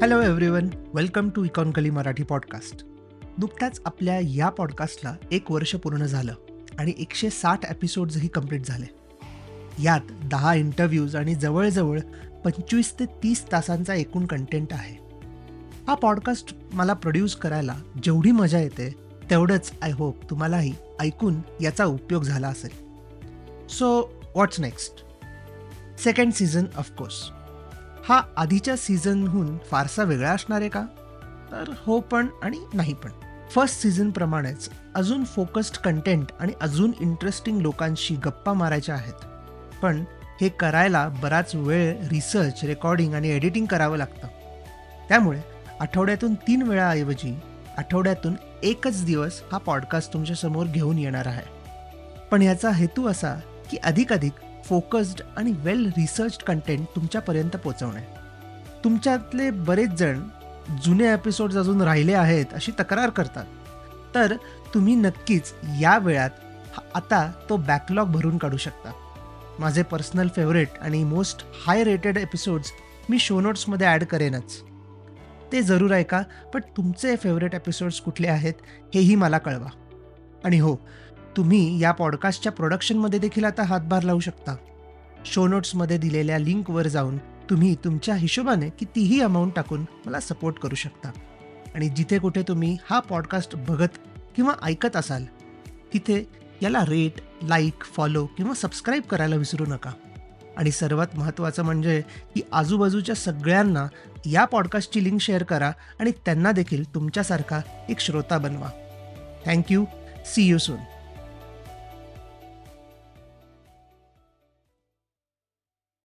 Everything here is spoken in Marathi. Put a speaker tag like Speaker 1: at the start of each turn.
Speaker 1: Hello everyone welcome to iconically Marathi podcast नुकत्याच आपल्या या पॉडकास्टला एक वर्ष पूर्ण झालं आणि एकशे साठ एपिसोड्सही कंप्लीट झाले. यात दहा इंटरव्ह्यूज आणि जवळजवळ पंचवीस ते तीस तासांचा एकूण कंटेंट आहे. हा पॉडकास्ट मला प्रोड्यूस करायला जेवढी मजा येते तेवढंच आय होप तुम्हालाही ऐकून याचा उपयोग झाला असेल. So what's next second season of course हा आधीच्या सीझनहून फारसा वेगळा असणार आहे का? तर हो पण आणि नाही पण. फर्स्ट सीझनप्रमाणेच अजून फोकस्ड कंटेंट आणि अजून इंटरेस्टिंग लोकांशी गप्पा मारायच्या आहेत. पण हे करायला बराच वेळ रिसर्च रेकॉर्डिंग आणि एडिटिंग करावं लागतं. त्यामुळे आठवड्यातून तीन वेळाऐवजी आठवड्यातून एकच दिवस हा पॉडकास्ट तुमच्यासमोर घेऊन येणार आहे. पण याचा हेतू असा की अधिकाधिक फोकस्ड आणि वेल रिसर्च कंटेंट तुमच्यापर्यंत पोचवणे तुमच्यातले बरेच जण जुने एपिसोड्स अजून राहिले आहेत अशी तक्रार करतात. तर तुम्ही नक्कीच या वेळात आता तो बॅकलॉग भरून काढू शकता. माझे पर्सनल फेवरेट आणि मोस्ट हाय रेटेड एपिसोड्स मी शो नोट्समध्ये ॲड करेनच. ते जरूर ऐका पण तुमचे फेवरेट एपिसोड्स कुठले आहेत हेही मला कळवा. आणि हो तुम्ही या पॉडकास्टच्या प्रोडक्शनमध्ये देखील आता हातभार लावू शकता. शो नोट्समध्ये दिलेल्या लिंकवर जाऊन तुम्ही तुमच्या हिशोबाने कितीही अमाऊंट टाकून मला सपोर्ट करू शकता. आणि जिथे कुठे तुम्ही हा पॉडकास्ट बघत किंवा ऐकत असाल तिथे याला रेट लाईक फॉलो किंवा सबस्क्राईब करायला विसरू नका. आणि सर्वात महत्त्वाचं म्हणजे की आजूबाजूच्या सगळ्यांना या पॉडकास्टची लिंक शेअर करा आणि त्यांना देखील तुमच्यासारखा एक श्रोता बनवा. Thank you see you soon